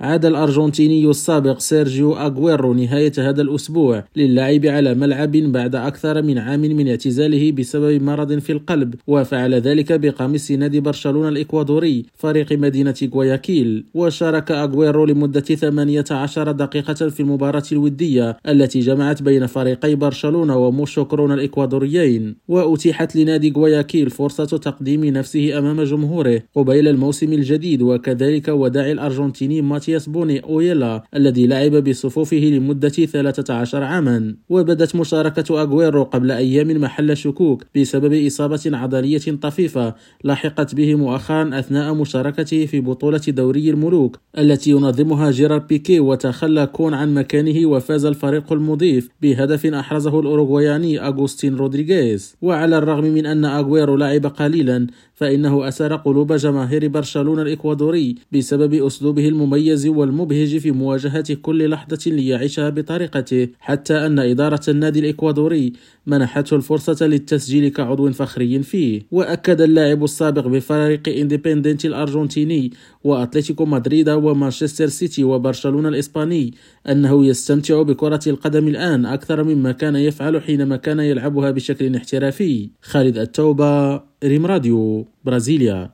عاد الأرجنتيني السابق سيرجيو أغويرو نهاية هذا الأسبوع للعب على ملعب بعد أكثر من عام من اعتزاله بسبب مرض في القلب وفعل ذلك بقميص نادي برشلونة الإكوادوري فريق مدينة غوياكيل. وشارك أغويرو لمدة 18 دقيقة في المباراة الودية التي جمعت بين فريقي برشلونة وموشوكرون الإكوادوريين. وأتيحت لنادي غوياكيل فرصة تقديم نفسه أمام جمهوره قبيل الموسم الجديد وكذلك وداع الأرجنتيني ماتياس بوني أويلا الذي لعب بصفوفه لمدة 13 عاما وبدت مشاركة أغويرو قبل أيام محل شكوك بسبب إصابة عضلية طفيفة لاحقت به مؤخرا أثناء مشاركته في بطولة دوري الملوك التي ينظمها جيرار بيكي وتخلى كون عن مكانه وفاز الفريق المضيف بهدف أحرزه الأوروغوياني أغوستين رودريغيز. وعلى الرغم من أن أغويرو لعب قليلا فإنه أثار قلوب جماهير برشلونة الإكوادوري بسبب أسلوبه المميز والمبهج في مواجهة كل لحظة ليعيشها بطريقته حتى أن إدارة النادي الإكوادوري منحته الفرصة للتسجيل كعضو فخري فيه. وأكد اللاعب السابق بفريق إنديبندنت الأرجنتيني وأتلتيكو مدريد ومانشستر سيتي وبرشلونة الإسباني أنه يستمتع بكرة القدم الآن أكثر مما كان يفعل حينما كان يلعبها بشكل احترافي. خالد التوبة ريم راديو برازيليا.